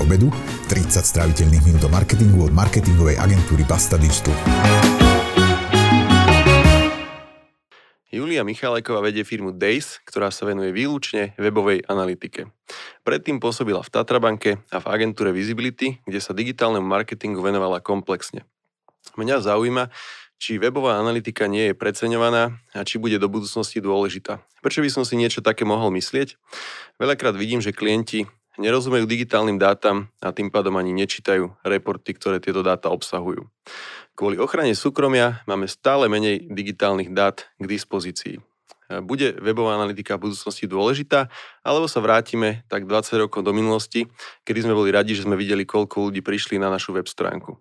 obedu, 30 stráviteľných minút o marketingu od marketingovej agentúry Basta Digital. Julia Michalajková vedie firmu Days, ktorá sa venuje výlučne webovej analytike. Predtým pôsobila v Tatrabanke a v agentúre Visibility, kde sa digitálnemu marketingu venovala komplexne. Mňa zaujíma, či webová analytika nie je preceňovaná a či bude do budúcnosti dôležitá. Prečo by som si niečo také mohol myslieť? Veľakrát vidím, že klienti nerozumejú digitálnym dátam a tým pádom ani nečítajú reporty, ktoré tieto dáta obsahujú. Kvôli ochrane súkromia máme stále menej digitálnych dát k dispozícii. Bude webová analytika v budúcnosti dôležitá, alebo sa vrátime tak 20 rokov do minulosti, kedy sme boli radi, že sme videli, koľko ľudí prišli na našu web stránku.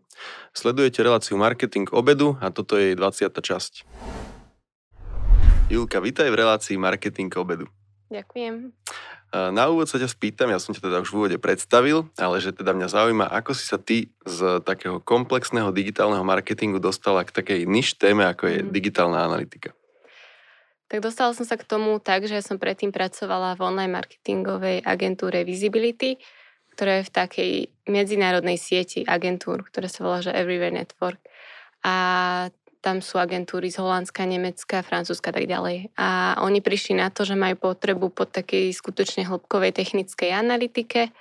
Sledujete reláciu Marketing obedu a toto je jej 20. časť. Julka, vítaj v relácii Marketing obedu. Ďakujem. Na úvod sa ťa spýtam, ja som ťa teda už v úvode predstavil, ale že teda mňa zaujíma, ako si sa ty z takého komplexného digitálneho marketingu dostala k takej niž téme, ako je mm. digitálna analytika. Tak dostala som sa k tomu tak, že ja som predtým pracovala v online marketingovej agentúre Visibility, ktorá je v takej medzinárodnej sieti agentúr, ktorá sa volá že Everywhere Network. A tam sú agentúry z Holandska, Nemecka, Francúzska a tak ďalej. A oni prišli na to, že majú potrebu po takej skutočne hĺbkovej technickej analytike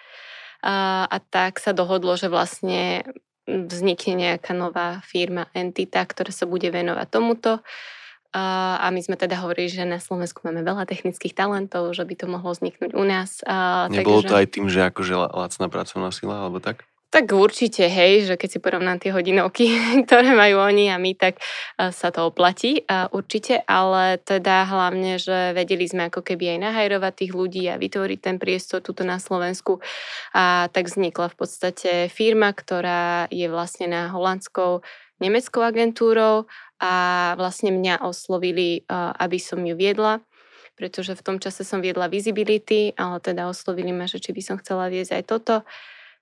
a, a tak sa dohodlo, že vlastne vznikne nejaká nová firma, entita, ktorá sa bude venovať tomuto a my sme teda hovorili, že na Slovensku máme veľa technických talentov, že by to mohlo vzniknúť u nás. Nebolo takže... to aj tým, že akože lacná pracovná sila, alebo tak? Tak určite, hej, že keď si porovnám tie hodinovky, ktoré majú oni a my, tak sa to oplatí určite, ale teda hlavne, že vedeli sme ako keby aj nahajrovať tých ľudí a vytvoriť ten priestor tuto na Slovensku a tak vznikla v podstate firma, ktorá je vlastne na holandskou nemeckou agentúrou a vlastne mňa oslovili, aby som ju viedla, pretože v tom čase som viedla Visibility, ale teda oslovili ma, že či by som chcela viesť aj toto.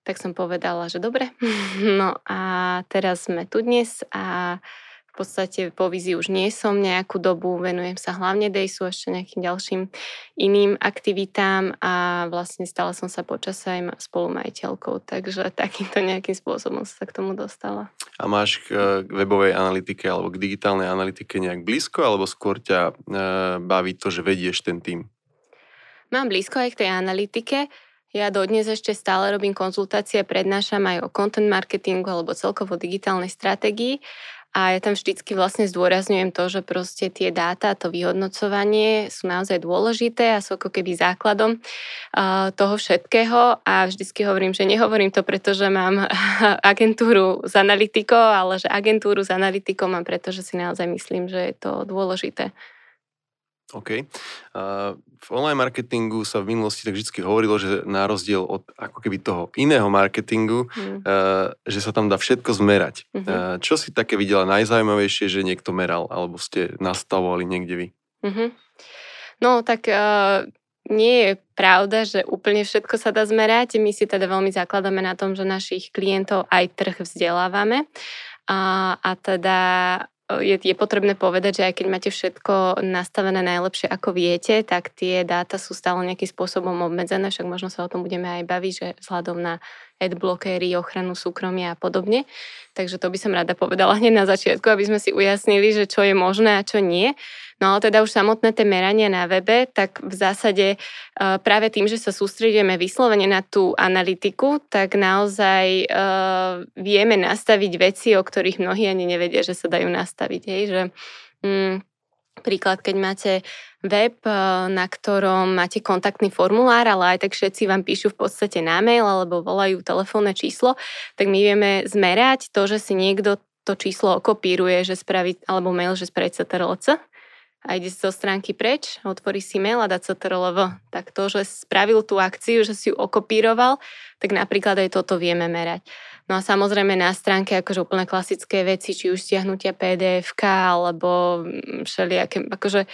Tak som povedala, že dobre. No a teraz sme tu dnes a v podstate po vízi už nie som nejakú dobu, venujem sa hlavne Dejsu, ešte nejakým ďalším iným aktivitám a vlastne stala som sa počas aj spolumajiteľkou, takže takýmto nejakým spôsobom sa k tomu dostala. A máš k webovej analytike alebo k digitálnej analytike nejak blízko, alebo skôr ťa e, baví to, že vedieš ten tým? Mám blízko aj k tej analytike. Ja dodnes ešte stále robím konzultácie, prednášam aj o content marketingu alebo celkovo digitálnej stratégii a ja tam vždycky vlastne zdôrazňujem to, že proste tie dáta, to vyhodnocovanie sú naozaj dôležité a sú ako keby základom toho všetkého a vždycky hovorím, že nehovorím to, pretože mám agentúru s analytikou, ale že agentúru s analytikou mám, pretože si naozaj myslím, že je to dôležité. OK. Uh, v online marketingu sa v minulosti tak vždy hovorilo, že na rozdiel od ako keby toho iného marketingu, mm. uh, že sa tam dá všetko zmerať. Mm-hmm. Uh, čo si také videla najzaujímavejšie, že niekto meral, alebo ste nastavovali niekde vy? Mm-hmm. No tak uh, nie je pravda, že úplne všetko sa dá zmerať. My si teda veľmi zakladáme na tom, že našich klientov aj trh vzdelávame. A, a teda je, je potrebné povedať, že aj keď máte všetko nastavené najlepšie ako viete, tak tie dáta sú stále nejakým spôsobom obmedzené, však možno sa o tom budeme aj baviť, že vzhľadom na adblockery, ochranu súkromia a podobne. Takže to by som rada povedala hneď na začiatku, aby sme si ujasnili, že čo je možné a čo nie. No ale teda už samotné tie merania na webe, tak v zásade uh, práve tým, že sa sústredíme vyslovene na tú analytiku, tak naozaj uh, vieme nastaviť veci, o ktorých mnohí ani nevedia, že sa dajú nastaviť. Hej? Že, mm, Príklad, keď máte web, na ktorom máte kontaktný formulár, ale aj tak všetci vám píšu v podstate na mail alebo volajú telefónne číslo, tak my vieme zmerať to, že si niekto to číslo okopíruje, že spraví, alebo mail, že spraví CTRLC a ide zo stránky preč, otvorí si mail a dá CTRLV. Tak to, že spravil tú akciu, že si ju okopíroval, tak napríklad aj toto vieme merať. No a samozrejme na stránke akože úplne klasické veci, či už stiahnutia pdf alebo mm, všelijaké, akože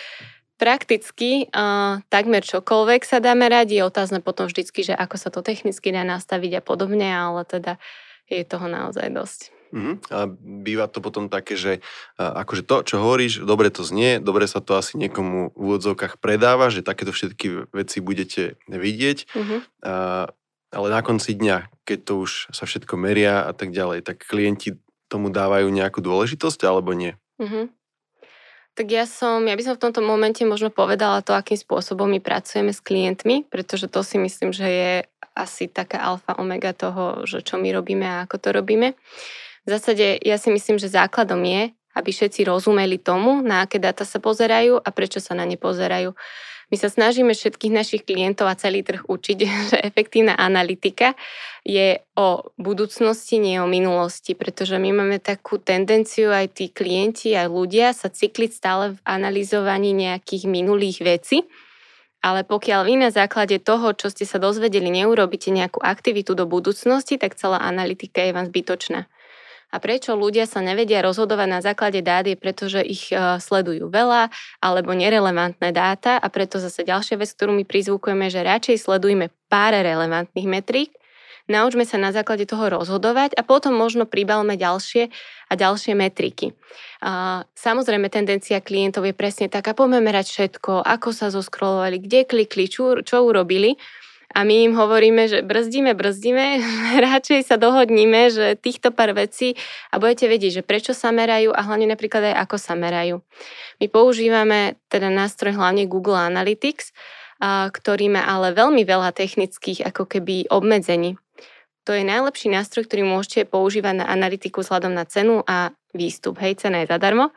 prakticky uh, takmer čokoľvek sa dá merať, je otázne potom vždycky, že ako sa to technicky dá nastaviť a podobne, ale teda je toho naozaj dosť. Uh-huh. A býva to potom také, že akože to, čo hovoríš, dobre to znie, dobre sa to asi niekomu v úvodzovkách predáva, že takéto všetky veci budete vidieť, uh-huh. a, ale na konci dňa, keď to už sa všetko meria a tak ďalej, tak klienti tomu dávajú nejakú dôležitosť alebo nie? Mm-hmm. Tak ja som, ja by som v tomto momente možno povedala to, akým spôsobom my pracujeme s klientmi, pretože to si myslím, že je asi taká alfa omega toho, že čo my robíme a ako to robíme. V zásade ja si myslím, že základom je, aby všetci rozumeli tomu, na aké dáta sa pozerajú a prečo sa na ne pozerajú. My sa snažíme všetkých našich klientov a celý trh učiť, že efektívna analytika je o budúcnosti, nie o minulosti, pretože my máme takú tendenciu aj tí klienti, aj ľudia sa cykliť stále v analyzovaní nejakých minulých vecí. Ale pokiaľ vy na základe toho, čo ste sa dozvedeli, neurobíte nejakú aktivitu do budúcnosti, tak celá analytika je vám zbytočná. A prečo ľudia sa nevedia rozhodovať na základe dát je, pretože ich e, sledujú veľa alebo nerelevantné dáta a preto zase ďalšia vec, ktorú my prizvukujeme, že radšej sledujeme pár relevantných metrík, naučme sa na základe toho rozhodovať a potom možno pribalme ďalšie a ďalšie metriky. A samozrejme, tendencia klientov je presne taká, poďme všetko, ako sa zoskrolovali, kde klikli, čo, čo urobili, a my im hovoríme, že brzdíme, brzdíme, radšej sa dohodníme, že týchto pár vecí a budete vedieť, že prečo sa merajú a hlavne napríklad aj ako sa merajú. My používame teda nástroj hlavne Google Analytics, ktorý má ale veľmi veľa technických ako keby obmedzení. To je najlepší nástroj, ktorý môžete používať na analytiku vzhľadom na cenu a výstup. Hej, cena je zadarmo.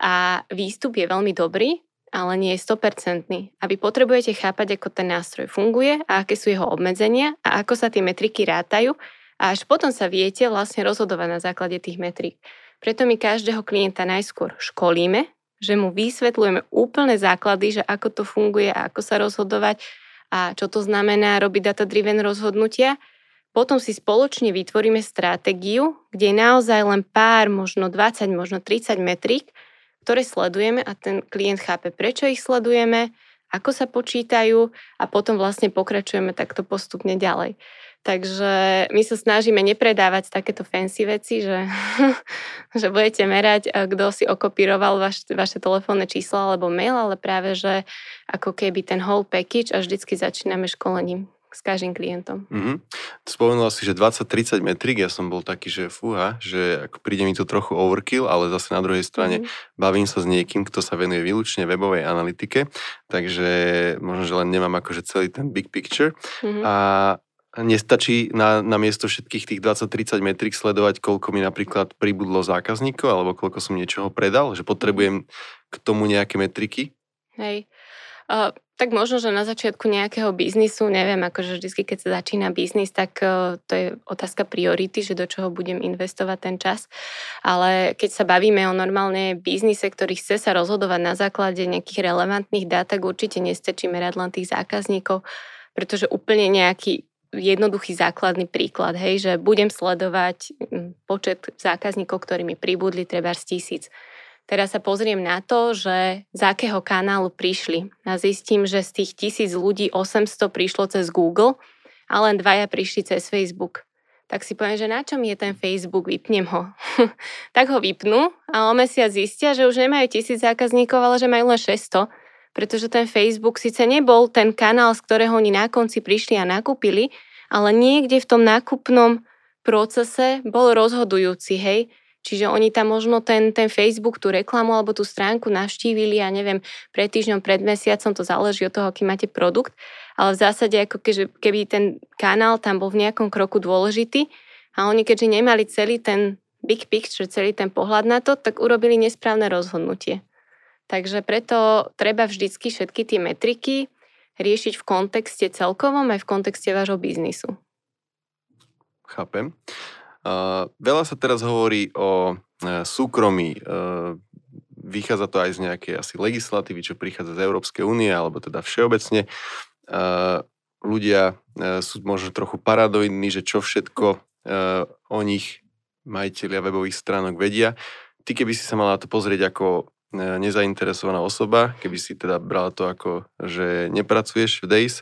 A výstup je veľmi dobrý, ale nie je 100%. A vy potrebujete chápať, ako ten nástroj funguje a aké sú jeho obmedzenia a ako sa tie metriky rátajú a až potom sa viete vlastne rozhodovať na základe tých metrík. Preto my každého klienta najskôr školíme, že mu vysvetľujeme úplné základy, že ako to funguje a ako sa rozhodovať a čo to znamená robiť data-driven rozhodnutia. Potom si spoločne vytvoríme stratégiu, kde je naozaj len pár, možno 20, možno 30 metrík, ktoré sledujeme a ten klient chápe, prečo ich sledujeme, ako sa počítajú a potom vlastne pokračujeme takto postupne ďalej. Takže my sa snažíme nepredávať takéto fancy veci, že, že budete merať, kto si okopíroval vaš, vaše telefónne číslo alebo mail, ale práve, že ako keby ten whole package a vždycky začíname školením s každým klientom. Mm-hmm. Spomenula si, že 20-30 metrik, ja som bol taký, že fúha, že ako príde mi to trochu overkill, ale zase na druhej strane mm-hmm. bavím sa s niekým, kto sa venuje výlučne webovej analytike, takže možno, že len nemám akože celý ten big picture. Mm-hmm. A nestačí na, na miesto všetkých tých 20-30 metrik sledovať, koľko mi napríklad pribudlo zákazníkov alebo koľko som niečoho predal, že potrebujem k tomu nejaké metriky? Hej. Uh, tak možno, že na začiatku nejakého biznisu, neviem, akože vždy, keď sa začína biznis, tak uh, to je otázka priority, že do čoho budem investovať ten čas. Ale keď sa bavíme o normálne biznise, ktorý chce sa rozhodovať na základe nejakých relevantných dát, tak určite nestačí merať len tých zákazníkov, pretože úplne nejaký jednoduchý základný príklad, hej, že budem sledovať počet zákazníkov, ktorí mi pribudli, treba z tisíc Teraz sa pozriem na to, že z akého kanálu prišli. A zistím, že z tých tisíc ľudí 800 prišlo cez Google a len dvaja prišli cez Facebook. Tak si poviem, že na čom je ten Facebook, vypnem ho. tak ho vypnú a o mesiac zistia, že už nemajú tisíc zákazníkov, ale že majú len 600, pretože ten Facebook síce nebol ten kanál, z ktorého oni na konci prišli a nakúpili, ale niekde v tom nákupnom procese bol rozhodujúci, hej, Čiže oni tam možno ten, ten Facebook, tú reklamu alebo tú stránku navštívili, ja neviem, pred týždňom, pred mesiacom, to záleží od toho, aký máte produkt, ale v zásade ako keže, keby ten kanál tam bol v nejakom kroku dôležitý a oni keďže nemali celý ten big picture, celý ten pohľad na to, tak urobili nesprávne rozhodnutie. Takže preto treba vždycky všetky tie metriky riešiť v kontexte celkovom aj v kontexte vášho biznisu. Chápem. Uh, veľa sa teraz hovorí o uh, súkromí. Uh, vychádza to aj z nejakej asi legislatívy, čo prichádza z Európskej únie, alebo teda všeobecne. Ľudia sú možno trochu paradoidní, že čo všetko o nich majiteľia webových stránok vedia. Ty, keby si sa mala to pozrieť ako nezainteresovaná osoba, keby si teda brala to ako, že nepracuješ v Days,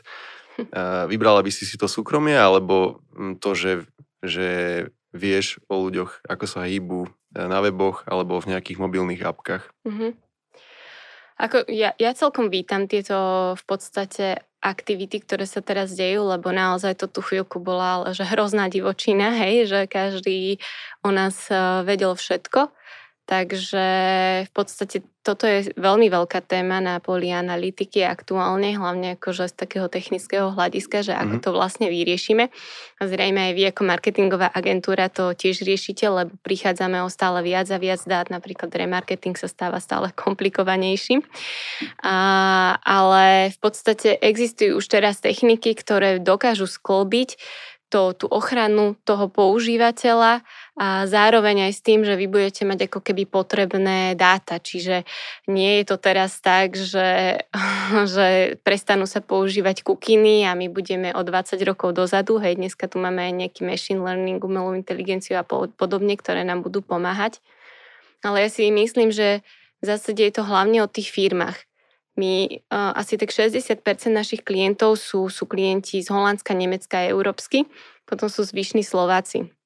vybrala by si si to súkromie, alebo hm, to, že, že vieš o ľuďoch, ako sa hýbu e, na weboch alebo v nejakých mobilných apkách. Mm-hmm. Ako ja, ja celkom vítam tieto v podstate aktivity, ktoré sa teraz dejú, lebo naozaj to tú chvíľku bola že hrozná divočina, hej, že každý o nás eh, vedel všetko. Takže v podstate toto je veľmi veľká téma na poli analytiky aktuálne, hlavne akože z takého technického hľadiska, že ako mm-hmm. to vlastne vyriešime. A zrejme aj vy ako marketingová agentúra to tiež riešite, lebo prichádzame o stále viac a viac dát, napríklad remarketing sa stáva stále komplikovanejším. A, ale v podstate existujú už teraz techniky, ktoré dokážu sklbiť to, tú ochranu toho používateľa a zároveň aj s tým, že vy budete mať ako keby potrebné dáta. Čiže nie je to teraz tak, že, že prestanú sa používať kukiny a my budeme o 20 rokov dozadu. Hej, dneska tu máme aj nejaký machine learning, umelú inteligenciu a podobne, ktoré nám budú pomáhať. Ale ja si myslím, že v zásade je to hlavne o tých firmách. My uh, asi tak 60% našich klientov sú, sú klienti z Holandska, Nemecka a Európsky, potom sú zvyšní Slováci.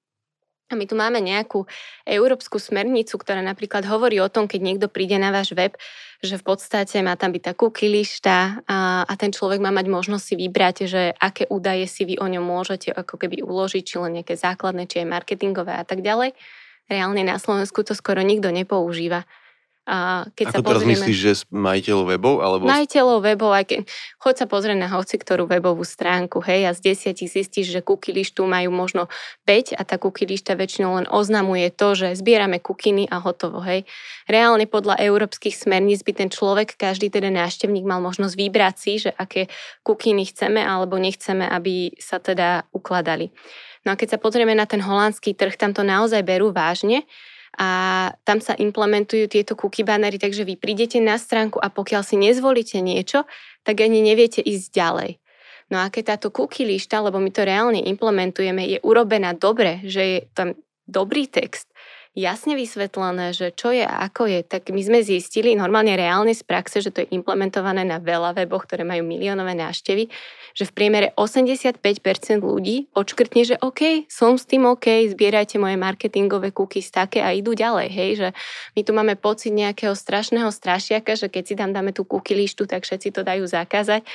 A my tu máme nejakú európsku smernicu, ktorá napríklad hovorí o tom, keď niekto príde na váš web, že v podstate má tam byť tá cookie lišta a, a ten človek má mať možnosť si vybrať, že aké údaje si vy o ňom môžete ako keby uložiť, či len nejaké základné, či aj marketingové a tak ďalej. Reálne na Slovensku to skoro nikto nepoužíva. A keď Ako sa teraz pozrieme, myslíš, že majiteľov webov? Alebo... Majiteľov webov, aj keď choď sa pozrieť na hoci ktorú webovú stránku, hej, a z desiatich zistíš, že cookie lištu majú možno 5 a tá cookie lišta väčšinou len oznamuje to, že zbierame kukiny a hotovo, hej. Reálne podľa európskych smerníc by ten človek, každý teda návštevník mal možnosť vybrať si, že aké kukiny chceme alebo nechceme, aby sa teda ukladali. No a keď sa pozrieme na ten holandský trh, tam to naozaj berú vážne a tam sa implementujú tieto cookie bannery, takže vy prídete na stránku a pokiaľ si nezvolíte niečo, tak ani neviete ísť ďalej. No a keď táto cookie lišta, lebo my to reálne implementujeme, je urobená dobre, že je tam dobrý text, jasne vysvetlené, že čo je a ako je, tak my sme zistili normálne reálne z praxe, že to je implementované na veľa weboch, ktoré majú miliónové návštevy, že v priemere 85% ľudí odškrtne, že OK, som s tým OK, zbierajte moje marketingové cookies také a idú ďalej, hej, že my tu máme pocit nejakého strašného strašiaka, že keď si tam dáme tú cookie tak všetci to dajú zakázať,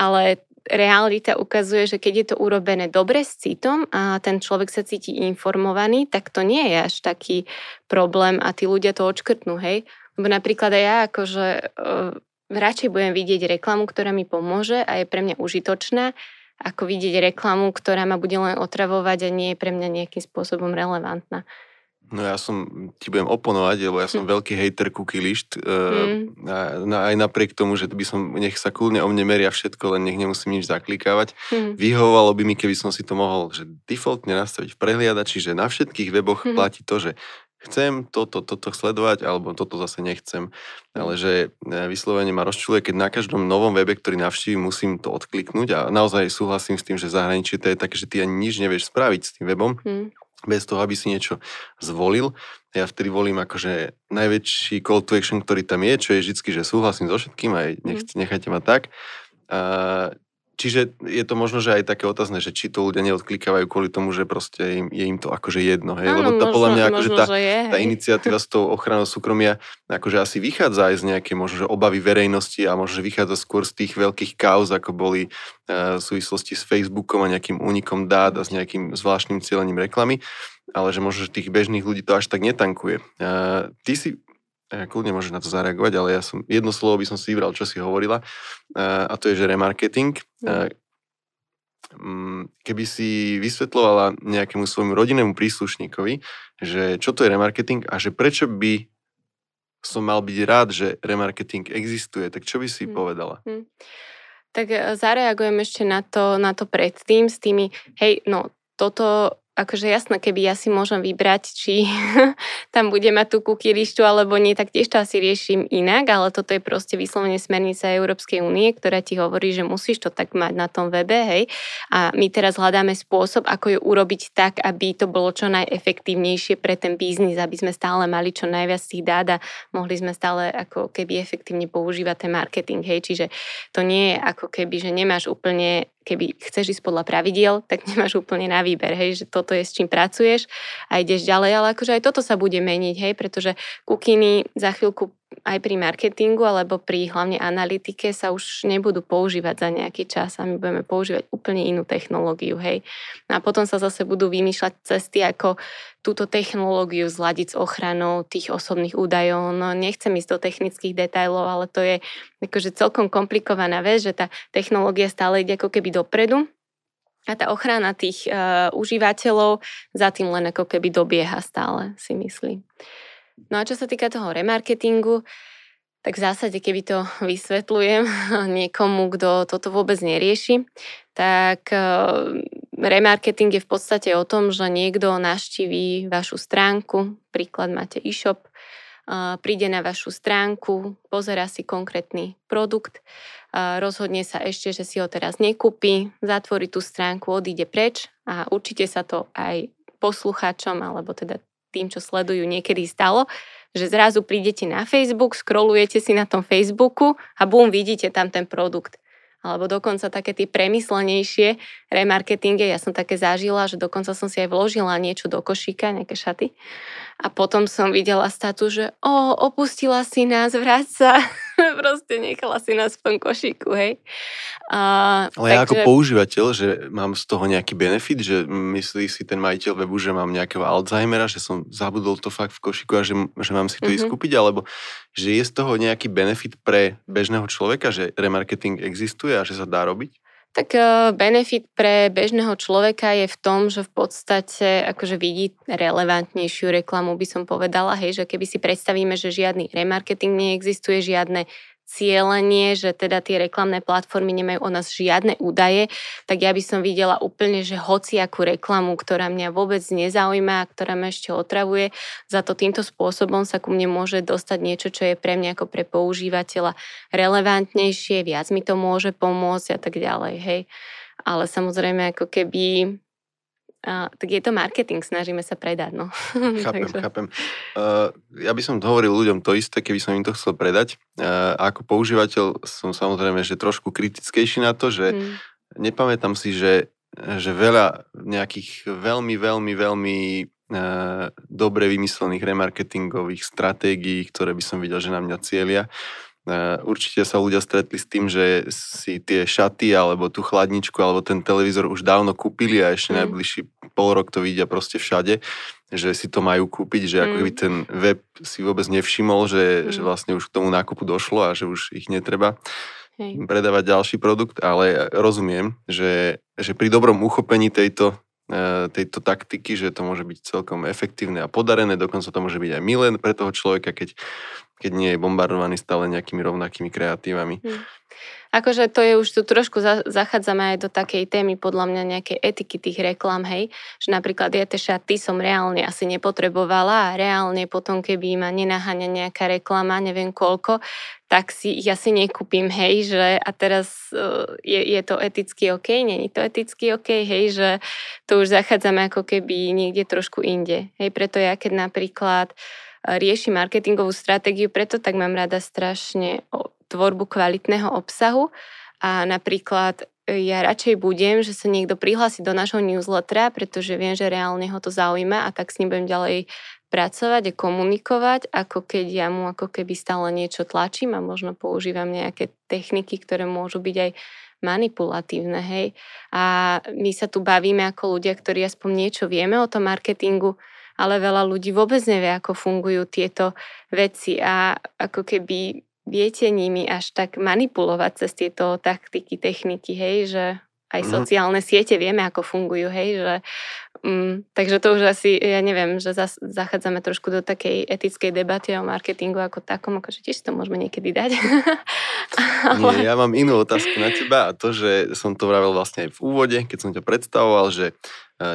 ale realita ukazuje, že keď je to urobené dobre s citom a ten človek sa cíti informovaný, tak to nie je až taký problém a tí ľudia to odškrtnú, hej. Lebo napríklad aj ja akože uh, radšej budem vidieť reklamu, ktorá mi pomôže a je pre mňa užitočná, ako vidieť reklamu, ktorá ma bude len otravovať a nie je pre mňa nejakým spôsobom relevantná. No ja som, ti budem oponovať, lebo ja som hm. veľký hater cookie list. Hm. A, aj napriek tomu, že by som, nech sa kľudne o mne meria všetko, len nech nemusím nič zaklikávať. Hm. Vyhovovalo by mi, keby som si to mohol, že defaultne nastaviť v prehliadači, že na všetkých weboch hm. platí to, že chcem toto, toto sledovať, alebo toto zase nechcem. Ale že e, vyslovene ma rozčuluje, keď na každom novom webe, ktorý navštívim, musím to odkliknúť a naozaj súhlasím s tým, že zahraničie to je také, že ty ani nič nevieš spraviť s tým webom. Hmm bez toho, aby si niečo zvolil. Ja vtedy volím akože najväčší call to action, ktorý tam je, čo je vždy, že súhlasím so všetkým aj nech, mm. nechajte ma tak. A, čiže je to možno, že aj také otázne, že či to ľudia neodklikávajú kvôli tomu, že proste im, je im to akože jedno. Hej? Lebo to podľa mňa akože tá, je, tá iniciatíva s tou ochranou súkromia akože asi vychádza aj z nejaké možno, že obavy verejnosti a možno, že vychádza skôr z tých veľkých kauz, ako boli v súvislosti s Facebookom a nejakým únikom dát a s nejakým zvláštnym cieľením reklamy, ale že možno, že tých bežných ľudí to až tak netankuje. Ty si kľudne môžeš na to zareagovať, ale ja som, jedno slovo by som si vybral, čo si hovorila, a to je, že remarketing. Mm. Keby si vysvetlovala nejakému svojmu rodinnému príslušníkovi, že čo to je remarketing a že prečo by som mal byť rád, že remarketing existuje, tak čo by si hmm. povedala? Hmm. Tak e, zareagujem ešte na to, na to predtým s tými, hej, no toto akože jasné, keby ja si môžem vybrať, či tam bude mať tú lištu alebo nie, tak tiež to asi riešim inak, ale toto je proste vyslovene smernica Európskej únie, ktorá ti hovorí, že musíš to tak mať na tom webe, hej. A my teraz hľadáme spôsob, ako ju urobiť tak, aby to bolo čo najefektívnejšie pre ten biznis, aby sme stále mali čo najviac tých dát a mohli sme stále ako keby efektívne používať ten marketing, hej. Čiže to nie je ako keby, že nemáš úplne keby chceš ísť podľa pravidiel, tak nemáš úplne na výber, hej, že toto je s čím pracuješ a ideš ďalej, ale akože aj toto sa bude meniť, hej, pretože kukiny za chvíľku aj pri marketingu alebo pri hlavne analytike sa už nebudú používať za nejaký čas a my budeme používať úplne inú technológiu, hej. A potom sa zase budú vymýšľať cesty, ako túto technológiu zladiť s ochranou tých osobných údajov. No nechcem ísť do technických detailov, ale to je akože celkom komplikovaná vec, že tá technológia stále ide ako keby dopredu a tá ochrana tých uh, užívateľov za tým len ako keby dobieha stále, si myslím. No a čo sa týka toho remarketingu, tak v zásade, keby to vysvetľujem niekomu, kto toto vôbec nerieši, tak eh, remarketing je v podstate o tom, že niekto naštíví vašu stránku, príklad máte e-shop, eh, príde na vašu stránku, pozera si konkrétny produkt, eh, rozhodne sa ešte, že si ho teraz nekúpi, zatvorí tú stránku, odíde preč a určite sa to aj poslucháčom alebo teda tým, čo sledujú, niekedy stalo, že zrazu prídete na Facebook, scrollujete si na tom Facebooku a bum, vidíte tam ten produkt alebo dokonca také tie premyslenejšie remarketinge. Ja som také zažila, že dokonca som si aj vložila niečo do košíka, nejaké šaty. A potom som videla statu, že o, opustila si nás, vráť sa. Proste nechala si nás v tom košíku, hej. A, Ale ja ako používateľ, že mám z toho nejaký benefit, že myslí si ten majiteľ webu, že mám nejakého Alzheimera, že som zabudol to fakt v košíku a že, že mám si to mm-hmm. ísť kúpiť, alebo že je z toho nejaký benefit pre bežného človeka, že remarketing existuje a že sa dá robiť? Tak e, benefit pre bežného človeka je v tom, že v podstate akože vidí relevantnejšiu reklamu, by som povedala, hej, že keby si predstavíme, že žiadny remarketing neexistuje, žiadne cieľenie, že teda tie reklamné platformy nemajú o nás žiadne údaje, tak ja by som videla úplne, že hociakú reklamu, ktorá mňa vôbec nezaujíma a ktorá ma ešte otravuje, za to týmto spôsobom sa ku mne môže dostať niečo, čo je pre mňa ako pre používateľa relevantnejšie, viac mi to môže pomôcť a tak ďalej, hej. Ale samozrejme, ako keby Uh, tak je to marketing, snažíme sa predať. No. Chápem, Takže... chápem. Uh, ja by som hovoril ľuďom to isté, keby som im to chcel predať. Uh, ako používateľ som samozrejme, že trošku kritickejší na to, že hmm. nepamätám si, že, že veľa nejakých veľmi, veľmi, veľmi uh, dobre vymyslených remarketingových stratégií, ktoré by som videl, že na mňa cieľia, Určite sa ľudia stretli s tým, že si tie šaty alebo tú chladničku alebo ten televízor už dávno kúpili a ešte mm. najbližší pol rok to vidia proste všade, že si to majú kúpiť, že mm. ako by ten web si vôbec nevšimol, že, mm. že vlastne už k tomu nákupu došlo a že už ich netreba Hej. predávať ďalší produkt, ale rozumiem, že, že pri dobrom uchopení tejto e, tejto taktiky, že to môže byť celkom efektívne a podarené, dokonca to môže byť aj milé pre toho človeka, keď keď nie je bombardovaný stále nejakými rovnakými kreatívami. Hmm. Akože to je už tu trošku za, zachádzame aj do takej témy podľa mňa nejakej etiky tých reklam, hej, že napríklad ja tie šaty som reálne asi nepotrebovala a reálne potom, keby ma nenaháňa nejaká reklama, neviem koľko, tak si ich asi nekúpim, hej, že a teraz uh, je, je to eticky OK, není to eticky OK, hej, že to už zachádzame ako keby niekde trošku inde, hej, preto ja keď napríklad uh, rieši marketingovú stratégiu, preto tak mám rada strašne tvorbu kvalitného obsahu a napríklad e, ja radšej budem, že sa niekto prihlási do nášho newslettera, pretože viem, že reálne ho to zaujíma a tak s ním budem ďalej pracovať a komunikovať, ako keď ja mu ako keby stále niečo tlačím a možno používam nejaké techniky, ktoré môžu byť aj manipulatívne, hej. A my sa tu bavíme ako ľudia, ktorí aspoň niečo vieme o tom marketingu, ale veľa ľudí vôbec nevie, ako fungujú tieto veci a ako keby viete nimi až tak manipulovať cez tieto taktiky, techniky, hej, že aj mm. sociálne siete vieme, ako fungujú, hej, že um, takže to už asi, ja neviem, že zas, zachádzame trošku do takej etickej debaty o marketingu ako takom, akože tiež to môžeme niekedy dať. Ale... Nie, ja mám inú otázku na teba a to, že som to vravil vlastne aj v úvode, keď som ťa predstavoval, že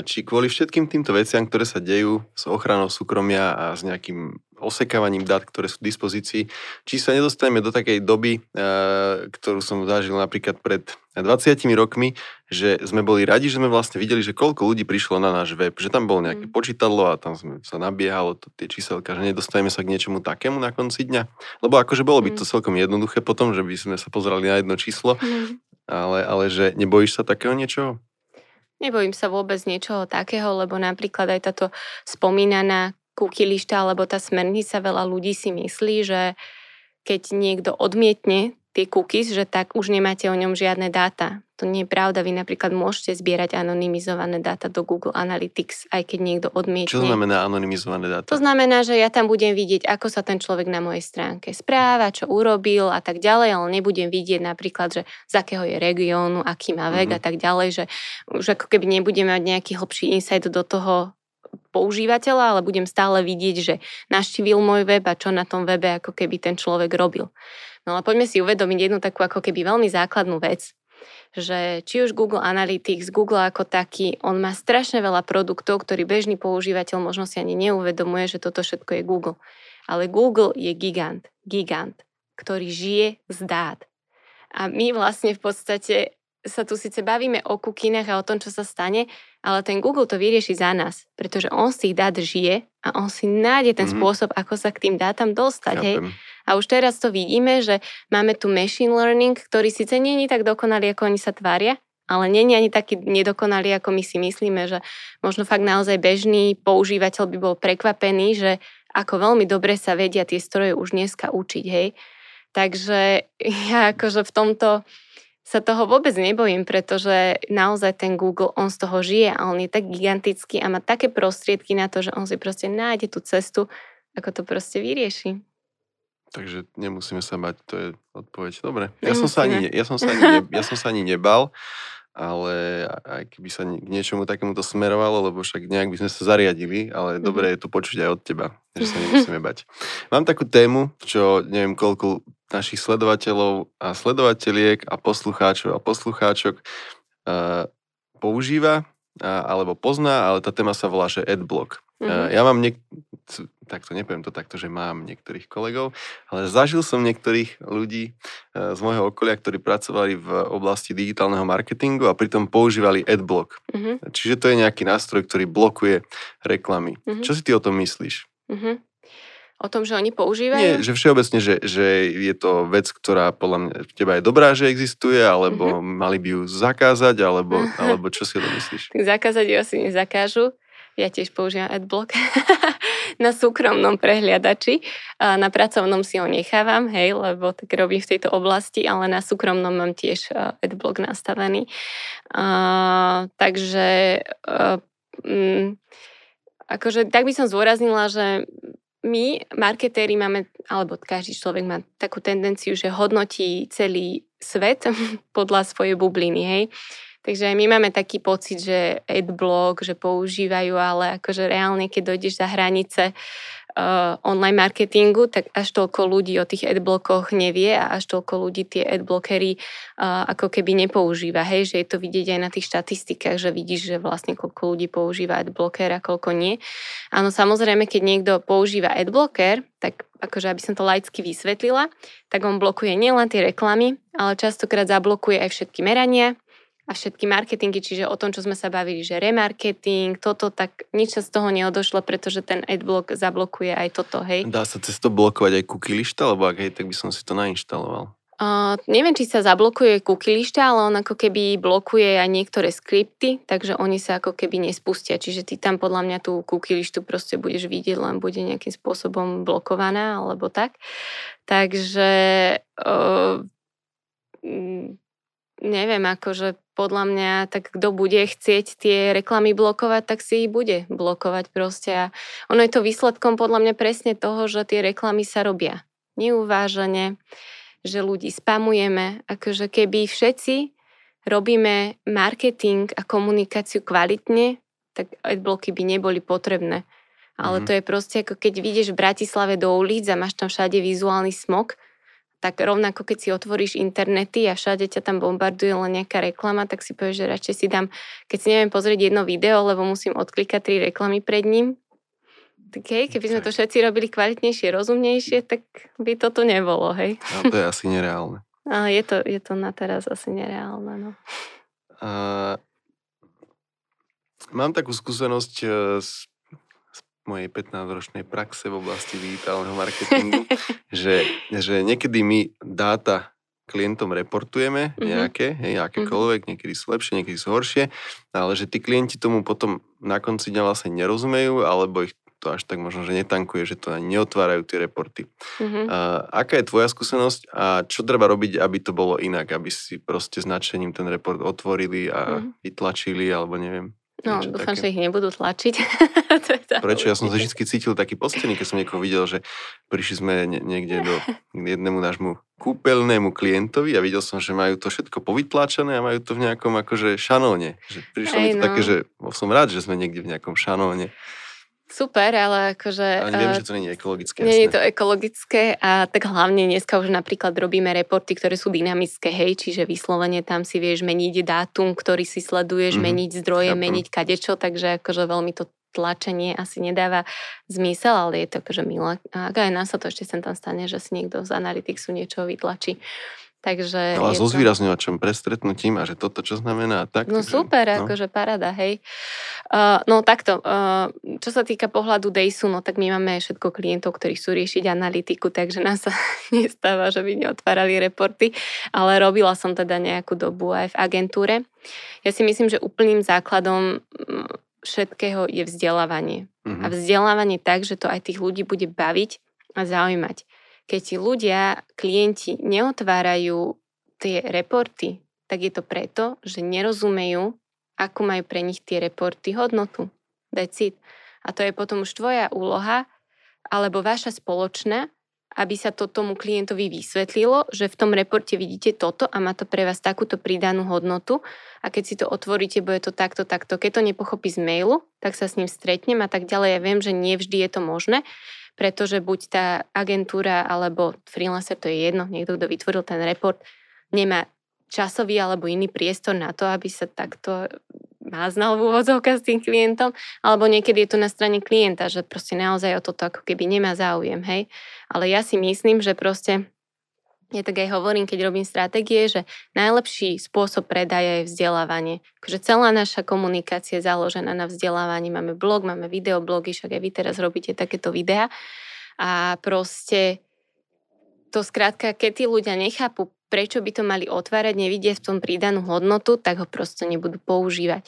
či kvôli všetkým týmto veciam, ktoré sa dejú s ochranou súkromia a s nejakým osekávaním dát, ktoré sú v dispozícii, či sa nedostaneme do takej doby, ktorú som zažil napríklad pred 20 rokmi, že sme boli radi, že sme vlastne videli, že koľko ľudí prišlo na náš web, že tam bolo nejaké mm. počítadlo a tam sme sa nabiehalo to, tie číselka, že nedostaneme sa k niečomu takému na konci dňa. Lebo akože bolo by to mm. celkom jednoduché potom, že by sme sa pozerali na jedno číslo, mm. ale, ale že nebojíš sa takého niečoho? Nebojím sa vôbec niečoho takého, lebo napríklad aj táto spomínaná kúky lišta alebo tá smernica, veľa ľudí si myslí, že keď niekto odmietne tie cookies, že tak už nemáte o ňom žiadne dáta. To nie je pravda. Vy napríklad môžete zbierať anonymizované dáta do Google Analytics, aj keď niekto odmietne. Čo znamená anonymizované dáta? To znamená, že ja tam budem vidieť, ako sa ten človek na mojej stránke správa, čo urobil a tak ďalej, ale nebudem vidieť napríklad, že z akého je regiónu, aký má vek mm-hmm. a tak ďalej, že už ako keby nebudem mať nejaký hlbší insight do toho, používateľa, ale budem stále vidieť, že naštívil môj web a čo na tom webe ako keby ten človek robil. No ale poďme si uvedomiť jednu takú ako keby veľmi základnú vec, že či už Google Analytics, Google ako taký, on má strašne veľa produktov, ktorý bežný používateľ možno si ani neuvedomuje, že toto všetko je Google. Ale Google je gigant, gigant, ktorý žije z dát. A my vlastne v podstate sa tu síce bavíme o kukinách a o tom, čo sa stane, ale ten Google to vyrieši za nás, pretože on si ich dát žije a on si nájde ten mm-hmm. spôsob, ako sa k tým dátam dostať. Hej? A už teraz to vidíme, že máme tu machine learning, ktorý síce je tak dokonalý, ako oni sa tvária, ale je ani taký nedokonalý, ako my si myslíme, že možno fakt naozaj bežný používateľ by bol prekvapený, že ako veľmi dobre sa vedia tie stroje už dneska učiť, hej. Takže ja akože v tomto sa toho vôbec nebojím, pretože naozaj ten Google, on z toho žije a on je tak gigantický a má také prostriedky na to, že on si proste nájde tú cestu, ako to proste vyrieši. Takže nemusíme sa bať, to je odpoveď. Dobre, ja som, sa ani, ja, som sa ani ja som sa ani nebal, ale aj keby sa k niečomu takému to smerovalo, lebo však nejak by sme sa zariadili, ale mm-hmm. dobre je to počuť aj od teba, že sa nemusíme bať. Mám takú tému, čo neviem koľko našich sledovateľov a sledovateľiek a poslucháčov a poslucháčok uh, používa uh, alebo pozná, ale tá téma sa volá, že adblock. Mm-hmm. Uh, ja mám niek- takto, nepoviem to takto, že mám niektorých kolegov, ale zažil som niektorých ľudí uh, z môjho okolia, ktorí pracovali v oblasti digitálneho marketingu a pritom používali adblock. Mm-hmm. Čiže to je nejaký nástroj, ktorý blokuje reklamy. Mm-hmm. Čo si ty o tom myslíš? Mm-hmm. O tom, že oni používajú? Nie, že všeobecne, že, že je to vec, ktorá podľa mňa teba je dobrá, že existuje, alebo mm-hmm. mali by ju zakázať, alebo, alebo čo si o myslíš? Tak zakázať ju asi nezakážu. Ja tiež používam adblock na súkromnom prehliadači. Na pracovnom si ho nechávam, hej, lebo tak robím v tejto oblasti, ale na súkromnom mám tiež adblock nastavený. Takže uh, um, akože tak by som zdôraznila, že my, marketéri, máme, alebo každý človek má takú tendenciu, že hodnotí celý svet podľa svojej bubliny, hej. Takže aj my máme taký pocit, že adblock, že používajú, ale akože reálne, keď dojdeš za hranice uh, online marketingu, tak až toľko ľudí o tých adblockoch nevie a až toľko ľudí tie adblockery uh, ako keby nepoužíva. Hej, že je to vidieť aj na tých štatistikách, že vidíš, že vlastne koľko ľudí používa adblocker a koľko nie. Áno, samozrejme, keď niekto používa adblocker, tak akože aby som to laicky vysvetlila, tak on blokuje nielen tie reklamy, ale častokrát zablokuje aj všetky merania, a všetky marketingy, čiže o tom, čo sme sa bavili, že remarketing, toto, tak nič sa z toho neodošlo, pretože ten adblock zablokuje aj toto, hej. Dá sa cez to blokovať aj cookie lišta, lebo ak hej, tak by som si to nainštaloval. Uh, neviem, či sa zablokuje cookie lišta, ale on ako keby blokuje aj niektoré skripty, takže oni sa ako keby nespustia. Čiže ty tam podľa mňa tú cookie lištu proste budeš vidieť, len bude nejakým spôsobom blokovaná alebo tak. Takže uh, neviem, akože podľa mňa, tak kto bude chcieť tie reklamy blokovať, tak si ich bude blokovať proste. A ono je to výsledkom podľa mňa presne toho, že tie reklamy sa robia neuvážene, že ľudí spamujeme. Akože keby všetci robíme marketing a komunikáciu kvalitne, tak adblocky by neboli potrebné. Ale mm-hmm. to je proste ako keď vidieš v Bratislave do ulic a máš tam všade vizuálny smog, tak rovnako keď si otvoríš internety a všade ťa tam bombarduje len nejaká reklama, tak si povieš, že radšej si dám, keď si neviem pozrieť jedno video, lebo musím odklikať tri reklamy pred ním. Tak hej, keby sme to všetci robili kvalitnejšie, rozumnejšie, tak by toto nebolo, hej. No, to je asi nereálne. Ale je to, je to na teraz asi nereálne, no. Uh, mám takú skúsenosť s e, mojej 15-ročnej praxe v oblasti digitálneho marketingu, že, že niekedy my dáta klientom reportujeme mhm. nejaké, mm-hmm. hej, akékoľvek, mm-hmm. niekedy sú lepšie, niekedy sú horšie, ale že tí klienti tomu potom na konci dňa vlastne nerozumejú, alebo ich to až tak možno, že netankuje, že to ani neotvárajú tie reporty. Mhm. A, aká je tvoja skúsenosť a čo treba robiť, aby to bolo inak, aby si proste značením ten report otvorili a Mhm. vytlačili, alebo neviem. No, niečo dúfam, také. že ich nebudú tlačiť. Tá Prečo? Ja som sa vždy cítil taký postený, keď som niekoho videl, že prišli sme niekde do jednému nášmu kúpeľnému klientovi a videl som, že majú to všetko povytláčané a majú to v nejakom akože šanóne. Že prišlo mi Hej, to no. také, že som rád, že sme niekde v nejakom šanóne. Super, ale akože... Ale viem, eh, že to nie je ekologické. Nie je jasné. to ekologické a tak hlavne dneska už napríklad robíme reporty, ktoré sú dynamické, hej, čiže vyslovene tam si vieš meniť dátum, ktorý si sleduješ, Mhm, meniť zdroje, chápem. meniť kadečo, takže akože veľmi to tlačenie asi nedáva zmysel, ale je to akože milé. A aj nám sa to ešte sem tam stane, že si niekto z Analyticsu niečo vytlačí. Takže Ale je so zvýrazňovačom pre stretnutím a že toto čo znamená tak. No takže, super, no. akože parada, hej. Uh, no takto, uh, čo sa týka pohľadu Daysu, no tak my máme všetko klientov, ktorí chcú riešiť analytiku, takže nás sa nestáva, že by neotvárali reporty, ale robila som teda nejakú dobu aj v agentúre. Ja si myslím, že úplným základom mm, všetkého je vzdelávanie. Mhm. A vzdelávanie tak, že to aj tých ľudí bude baviť a zaujímať. Keď ti ľudia, klienti neotvárajú tie reporty, tak je to preto, že nerozumejú, ako majú pre nich tie reporty hodnotu. It. A to je potom už tvoja úloha, alebo vaša spoločná, aby sa to tomu klientovi vysvetlilo, že v tom reporte vidíte toto a má to pre vás takúto pridanú hodnotu a keď si to otvoríte, bude to takto, takto. Keď to nepochopí z mailu, tak sa s ním stretnem a tak ďalej. Ja viem, že nie vždy je to možné, pretože buď tá agentúra alebo freelancer, to je jedno, niekto, kto vytvoril ten report, nemá časový alebo iný priestor na to, aby sa takto máznal v úvodzovkách s tým klientom, alebo niekedy je to na strane klienta, že proste naozaj o toto ako keby nemá záujem, hej. Ale ja si myslím, že proste ja tak aj hovorím, keď robím stratégie, že najlepší spôsob predaja je vzdelávanie. Takže celá naša komunikácia je založená na vzdelávaní. Máme blog, máme videoblogy, však aj vy teraz robíte takéto videá. A proste to skrátka, keď tí ľudia nechápu, prečo by to mali otvárať, nevidia v tom pridanú hodnotu, tak ho proste nebudú používať.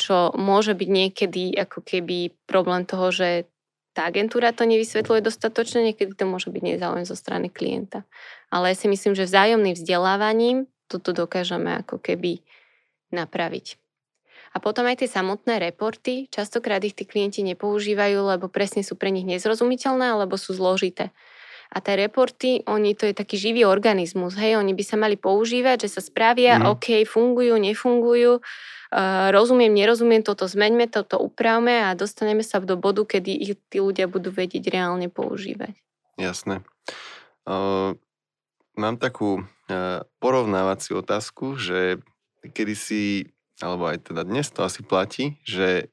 Čo môže byť niekedy ako keby problém toho, že tá agentúra to nevysvetľuje dostatočne, niekedy to môže byť nezáujem zo strany klienta. Ale ja si myslím, že vzájomným vzdelávaním toto dokážeme ako keby napraviť. A potom aj tie samotné reporty, častokrát ich tí klienti nepoužívajú, lebo presne sú pre nich nezrozumiteľné alebo sú zložité. A tie reporty, oni to je taký živý organizmus, hej, oni by sa mali používať, že sa spravia, mm. OK, fungujú, nefungujú, uh, rozumiem, nerozumiem, toto zmeňme, toto upravme a dostaneme sa do bodu, kedy ich tí ľudia budú vedieť reálne používať. Jasné. Uh, mám takú uh, porovnávaciu otázku, že kedy si, alebo aj teda dnes to asi platí, že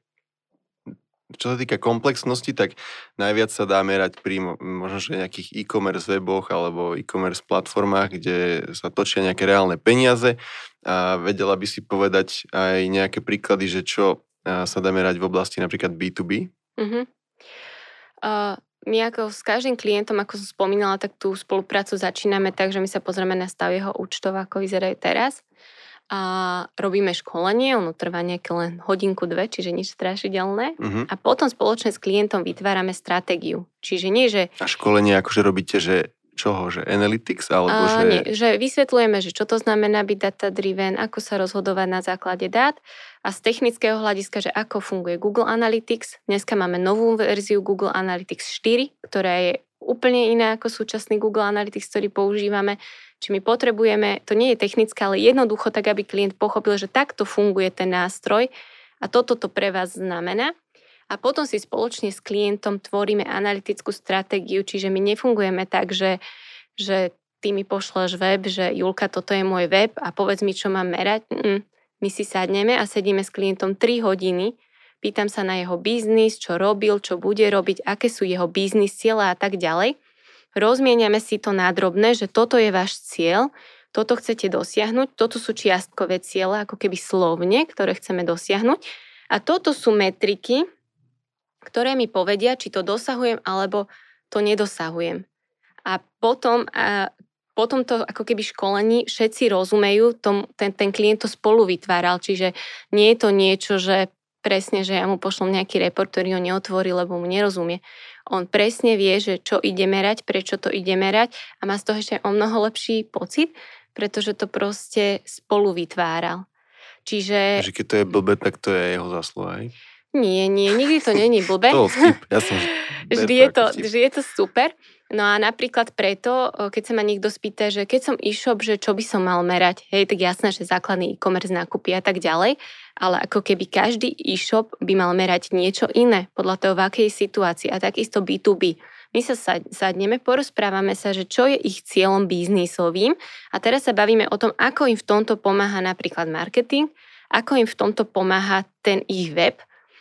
čo sa týka komplexnosti, tak najviac sa dá merať pri mo- možno že nejakých e-commerce weboch alebo e-commerce platformách, kde sa točia nejaké reálne peniaze a vedela by si povedať aj nejaké príklady, že čo sa dá merať v oblasti napríklad B2B? Uh-huh. Uh, my ako s každým klientom, ako som spomínala, tak tú spoluprácu začíname tak, že my sa pozrieme na stav jeho účtov, ako vyzerajú teraz. A robíme školenie, ono trvá nejaké len hodinku, dve, čiže nič strašidelné. Uh-huh. A potom spoločne s klientom vytvárame stratégiu. Čiže nie, že A školenie akože robíte, že čoho, že analytics, alebo že... nie, že vysvetľujeme, že čo to znamená byť data-driven, ako sa rozhodovať na základe dát a z technického hľadiska, že ako funguje Google Analytics. Dneska máme novú verziu Google Analytics 4, ktorá je úplne iná ako súčasný Google Analytics, ktorý používame. Či my potrebujeme, to nie je technické, ale jednoducho tak, aby klient pochopil, že takto funguje ten nástroj a toto to pre vás znamená. A potom si spoločne s klientom tvoríme analytickú stratégiu, čiže my nefungujeme tak, že, že ty mi pošleš web, že Julka, toto je môj web a povedz mi, čo mám merať. Mm. My si sadneme a sedíme s klientom 3 hodiny, pýtam sa na jeho biznis, čo robil, čo bude robiť, aké sú jeho biznis cieľa a tak ďalej. Rozmieniame si to nádrobné, že toto je váš cieľ, toto chcete dosiahnuť, toto sú čiastkové ciele, ako keby slovne, ktoré chceme dosiahnuť. A toto sú metriky, ktoré mi povedia, či to dosahujem alebo to nedosahujem. A potom, a potom to ako keby školení všetci rozumejú, tom, ten, ten klient to spolu vytváral, čiže nie je to niečo, že presne, že ja mu pošlom nejaký report, ktorý ho neotvorí, lebo mu nerozumie. On presne vie, že čo ide merať, prečo to ide merať a má z toho ešte o mnoho lepší pocit, pretože to proste spolu vytváral. Čiže... Že keď to je blbé, tak to je jeho zásluha? Nie, nie, nikdy to není blbé. to vtip, ja som... vždy, je to, vždy je to super. No a napríklad preto, keď sa ma niekto spýta, že keď som e-shop, že čo by som mal merať, hej, tak jasné, že základný e-commerce nákupy a tak ďalej, ale ako keby každý e-shop by mal merať niečo iné podľa toho, v akej situácii a takisto B2B. My sa sadneme, porozprávame sa, že čo je ich cieľom biznisovým a teraz sa bavíme o tom, ako im v tomto pomáha napríklad marketing, ako im v tomto pomáha ten ich web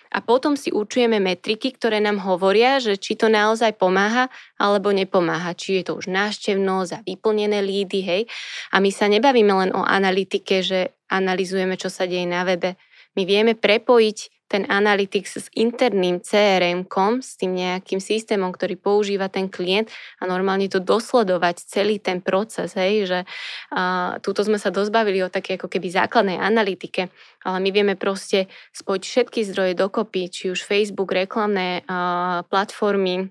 a potom si určujeme metriky, ktoré nám hovoria, že či to naozaj pomáha alebo nepomáha. Či je to už náštevnosť a vyplnené lídy, hej. A my sa nebavíme len o analytike, že analizujeme, čo sa deje na webe. My vieme prepojiť ten Analytics s interným CRM-kom, s tým nejakým systémom, ktorý používa ten klient a normálne to dosledovať celý ten proces, hej, že uh, túto sme sa dozbavili o také ako keby základnej analytike, ale my vieme proste spojiť všetky zdroje dokopy, či už Facebook, reklamné uh, platformy,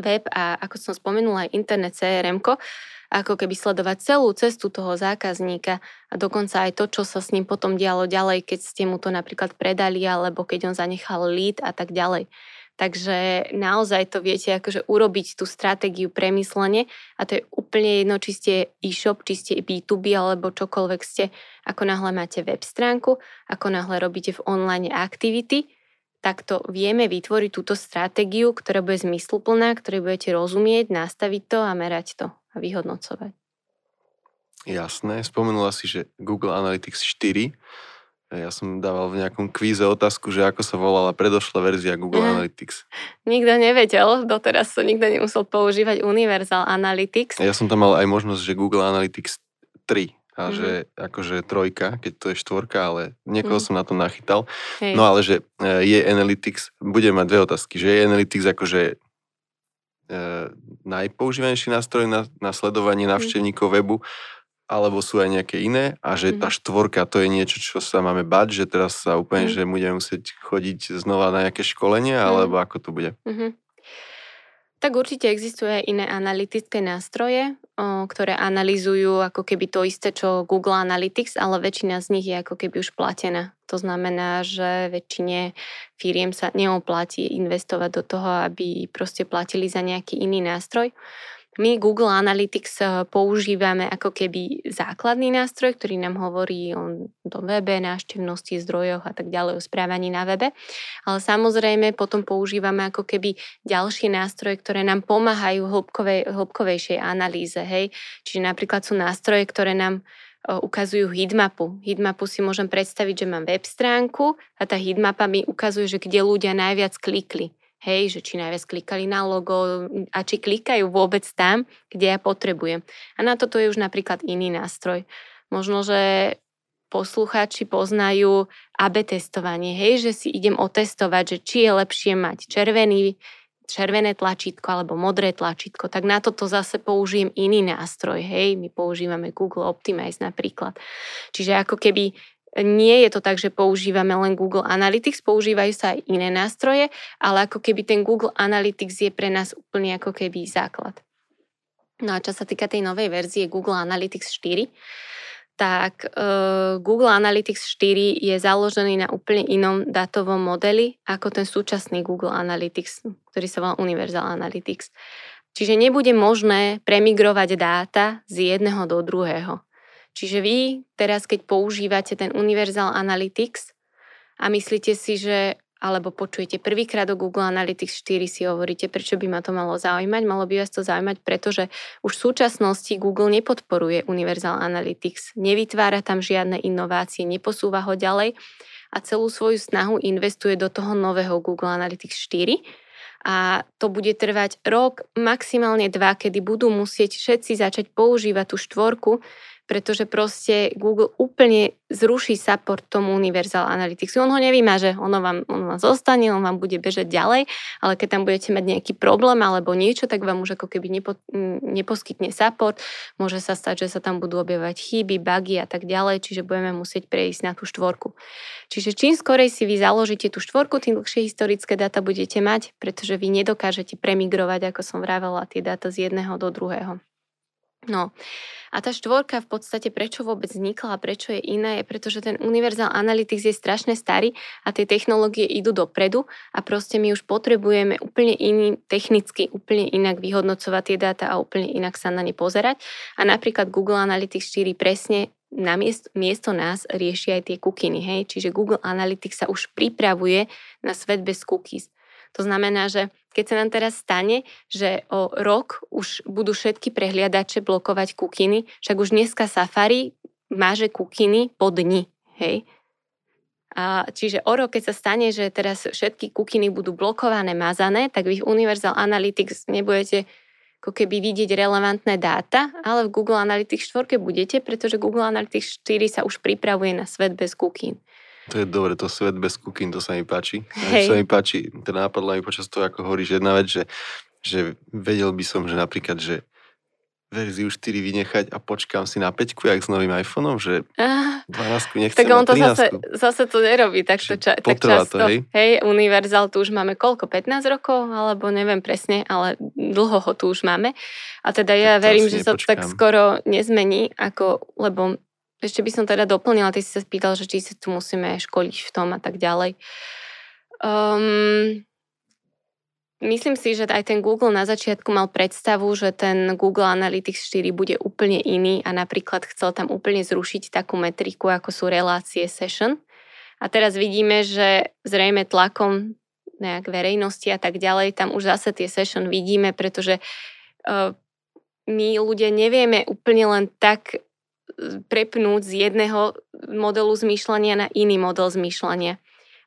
web a ako som spomenula aj internet CRM-ko, ako keby sledovať celú cestu toho zákazníka a dokonca aj to, čo sa s ním potom dialo ďalej, keď ste mu to napríklad predali alebo keď on zanechal lead a tak ďalej. Takže naozaj to viete akože urobiť tú stratégiu premyslenie a to je úplne jedno, či ste e-shop, či ste B2B alebo čokoľvek ste, ako náhle máte web stránku, ako náhle robíte v online aktivity, takto vieme vytvoriť túto stratégiu, ktorá bude zmysluplná, ktorej budete rozumieť, nastaviť to a merať to a vyhodnocovať. Jasné. Spomenula si, že Google Analytics 4. Ja som dával v nejakom kvíze otázku, že ako sa volala predošlá verzia Google mm. Analytics. Nikto nevedel, doteraz to nikto nemusel používať Universal Analytics. Ja som tam mal aj možnosť, že Google Analytics 3 a mm-hmm. že akože trojka, keď to je štvorka, ale niekoho mm. som na to nachytal. Hej. No ale že e, je Analytics, budem mať dve otázky, že je Analytics akože e, najpoužívanejší nástroj na, na sledovanie mhm. návštevníkov webu, alebo sú aj nejaké iné a že tá mhm. štvorka to je niečo, čo sa máme bať, že teraz sa úplne, mm. že budeme musieť chodiť znova na nejaké školenie, mm. alebo ako to bude? Mm-hmm. Tak určite existujú aj iné analytické nástroje, ktoré analýzujú ako keby to isté, čo Google Analytics, ale väčšina z nich je ako keby už platená. To znamená, že väčšine firiem sa neoplatí investovať do toho, aby proste platili za nejaký iný nástroj. My Google Analytics eh, používame ako keby základný nástroj, ktorý nám hovorí o tom webe, návštevnosti, zdrojoch a tak ďalej, o správaní na webe. Ale samozrejme potom používame ako keby ďalšie nástroje, ktoré nám pomáhajú hĺbkovej, hĺbkovejšej analýze. Hej? Čiže napríklad sú nástroje, ktoré nám eh, ukazujú heatmapu. Heatmapu si môžem predstaviť, že mám web stránku a tá heatmapa mi ukazuje, že kde ľudia najviac klikli. Hej, že či najviac klikali na logo a či klikajú vôbec tam, kde ja potrebujem. A na toto je už napríklad iný nástroj. Možno, že poslucháči poznajú AB testovanie, hej, že si idem otestovať, že či je lepšie mať červený, červené tlačítko alebo modré tlačítko, tak na toto zase použijem iný nástroj, hej, my používame Google Optimize napríklad. Čiže ako keby nie je to tak, že používame len Google Analytics, používajú sa aj iné nástroje, ale ako keby ten Google Analytics je pre nás úplne ako keby základ. No a čo sa týka tej novej verzie Google Analytics 4, tak uh, Google Analytics 4 je založený na úplne inom datovom modeli ako ten súčasný Google Analytics, ktorý sa volá Universal Analytics. Čiže nebude možné premigrovať dáta z jedného do druhého. Čiže vy teraz, keď používate ten Universal Analytics a myslíte si, že alebo počujete prvýkrát o Google Analytics 4 si hovoríte, prečo by ma to malo zaujímať. Malo by vás to zaujímať, pretože už v súčasnosti Google nepodporuje Universal Analytics, nevytvára tam žiadne inovácie, neposúva ho ďalej a celú svoju snahu investuje do toho nového Google Analytics 4 a to bude trvať rok, maximálne dva, kedy budú musieť všetci začať používať tú štvorku, pretože proste Google úplne zruší support tomu Universal Analytics. On ho nevymaže, ono vám, on vám zostane, on vám bude bežať ďalej, ale keď tam budete mať nejaký problém alebo niečo, tak vám už ako keby nepo, neposkytne support. Môže sa stať, že sa tam budú objavovať chyby, bugy a tak ďalej, čiže budeme musieť prejsť na tú štvorku. Čiže čím skorej si vy založíte tú štvorku, tým dlhšie historické dáta budete mať, pretože vy nedokážete premigrovať, ako som vravela, tie dáta z jedného do druhého. No a tá štvorka v podstate prečo vôbec vznikla a prečo je iná, je pretože ten Universal Analytics je strašne starý a tie technológie idú dopredu a proste my už potrebujeme úplne iný, technicky úplne inak vyhodnocovať tie dáta a úplne inak sa na ne pozerať. A napríklad Google Analytics 4 presne na miesto, miesto nás rieši aj tie kukiny, hej? Čiže Google Analytics sa už pripravuje na svet bez cookies. To znamená, že keď sa nám teraz stane, že o rok už budú všetky prehliadače blokovať kukiny, však už dneska Safari máže kukiny po dni, hej? A čiže o rok, keď sa stane, že teraz všetky kukiny budú blokované, mazané, tak v Universal Analytics nebudete ako keby vidieť relevantné dáta, ale v Google Analytics 4 budete, pretože Google Analytics 4 sa už pripravuje na svet bez kukín. To je dobre, to svet bez cooking, to sa mi páči. Hej. Sa mi páči, ten nápad mi počas toho, ako hovoríš, jedna vec, že, že vedel by som, že napríklad, že verziu 4 vynechať a počkám si na 5, jak s novým iPhoneom, že 12 nechcem Tak on to zase, zase to nerobí takto ča, tak často. To, hej? hej, Universal tu už máme koľko, 15 rokov, alebo neviem presne, ale dlho ho tu už máme. A teda ja tak verím, že sa to tak skoro nezmení, ako, lebo ešte by som teda doplnila, ty si sa spýtal, že či sa tu musíme školiť v tom a tak ďalej. Um, myslím si, že aj ten Google na začiatku mal predstavu, že ten Google Analytics 4 bude úplne iný a napríklad chcel tam úplne zrušiť takú metriku, ako sú relácie session. A teraz vidíme, že zrejme tlakom nejak verejnosti a tak ďalej, tam už zase tie session vidíme, pretože uh, my ľudia nevieme úplne len tak prepnúť z jedného modelu zmýšľania na iný model zmýšľania.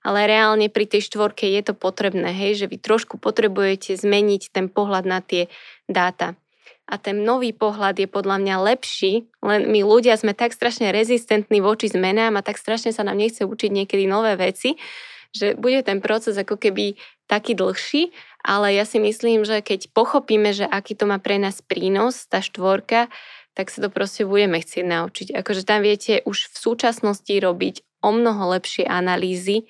Ale reálne pri tej štvorke je to potrebné, hej, že vy trošku potrebujete zmeniť ten pohľad na tie dáta. A ten nový pohľad je podľa mňa lepší, len my ľudia sme tak strašne rezistentní voči zmenám a tak strašne sa nám nechce učiť niekedy nové veci, že bude ten proces ako keby taký dlhší, ale ja si myslím, že keď pochopíme, že aký to má pre nás prínos, tá štvorka, tak sa to proste budeme chcieť naučiť. Akože tam viete už v súčasnosti robiť o mnoho lepšie analýzy,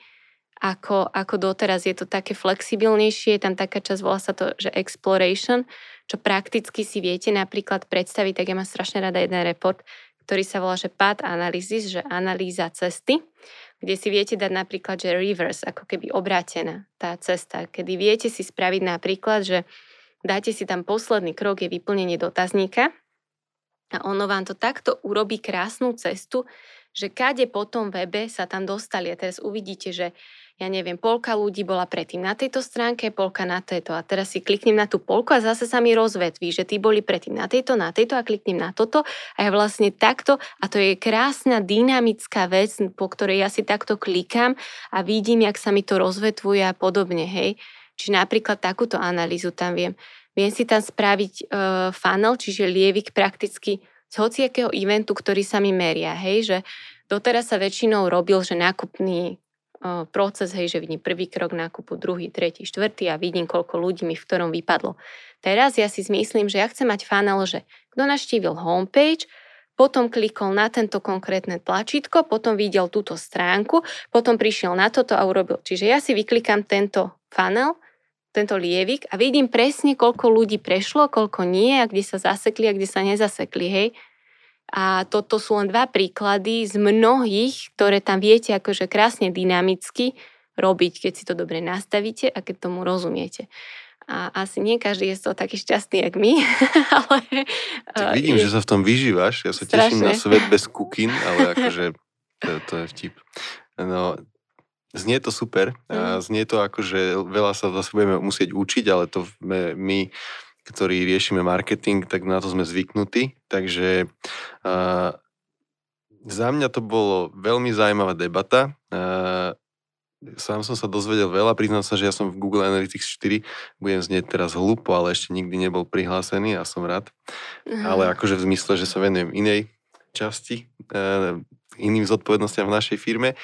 ako, ako doteraz. Je to také flexibilnejšie, je tam taká časť, volá sa to, že exploration, čo prakticky si viete napríklad predstaviť, tak ja mám strašne rada jeden report, ktorý sa volá, že path analysis, že analýza cesty, kde si viete dať napríklad, že reverse, ako keby obrátená tá cesta, kedy viete si spraviť napríklad, že dáte si tam posledný krok, je vyplnenie dotazníka, a ono vám to takto urobí krásnu cestu, že kade po tom webe sa tam dostali. A teraz uvidíte, že ja neviem, polka ľudí bola predtým na tejto stránke, polka na tejto. A teraz si kliknem na tú polku a zase sa mi rozvetví, že tí boli predtým na tejto, na tejto a kliknem na toto. A ja vlastne takto, a to je krásna dynamická vec, po ktorej ja si takto klikám a vidím, jak sa mi to rozvetvuje a podobne, hej. Či napríklad takúto analýzu tam viem. Viem si tam spraviť uh, funnel, čiže lievik prakticky z hociakého eventu, ktorý sa mi meria. Hej, že doteraz sa väčšinou robil, že nákupný uh, proces, hej, že vidím prvý krok nákupu, druhý, tretí, štvrtý a vidím, koľko ľudí mi v ktorom vypadlo. Teraz ja si zmyslím, že ja chcem mať funnel, že kto naštívil homepage, potom klikol na tento konkrétne tlačítko, potom videl túto stránku, potom prišiel na toto a urobil. Čiže ja si vyklikám tento funnel tento lievik a vidím presne, koľko ľudí prešlo, koľko nie a kde sa zasekli a kde sa nezasekli, hej. A toto sú len dva príklady z mnohých, ktoré tam viete akože krásne dynamicky robiť, keď si to dobre nastavíte a keď tomu rozumiete. A asi nie každý je z toho taký šťastný, jak my, ale... Tak vidím, je... že sa v tom vyžívaš. Ja sa Strašne. teším na svet bez kukin, ale akože to, to je vtip. No, Znie to super. Mm. znie to ako, že veľa sa zase budeme musieť učiť, ale to my, ktorí riešime marketing, tak na to sme zvyknutí. Takže uh, za mňa to bolo veľmi zaujímavá debata. Uh, sám som sa dozvedel veľa, priznám sa, že ja som v Google Analytics 4, budem znieť teraz hlúpo, ale ešte nikdy nebol prihlásený a som rád. Uh-huh. Ale akože v zmysle, že sa venujem inej časti uh, iným zodpovednostiam v našej firme.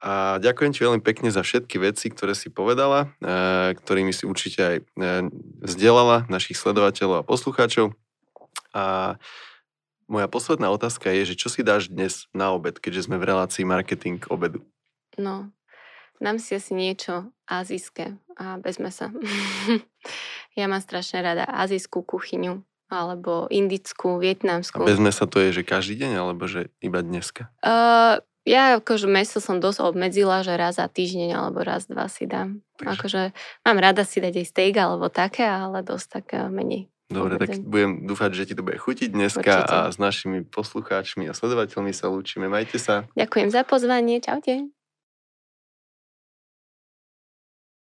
A ďakujem ti veľmi pekne za všetky veci, ktoré si povedala, uh, ktorými si určite aj uh, vzdelala našich sledovateľov a poslucháčov. A moja posledná otázka je, že čo si dáš dnes na obed, keďže sme v relácii marketing obedu? No, dám si asi niečo azijské a bez mesa. ja mám strašne rada azijskú kuchyňu alebo indickú, vietnamskú. A bez mesa to je, že každý deň, alebo že iba dneska? Uh, ja akože meso som dosť obmedzila, že raz za týždeň alebo raz, dva si dám. Akože mám rada si dať aj steak alebo také, ale dosť tak menej. Dobre, tak budem dúfať, že ti to bude chutiť dneska Určite. a s našimi poslucháčmi a sledovateľmi sa lúčime. Majte sa. Ďakujem za pozvanie. Čaute.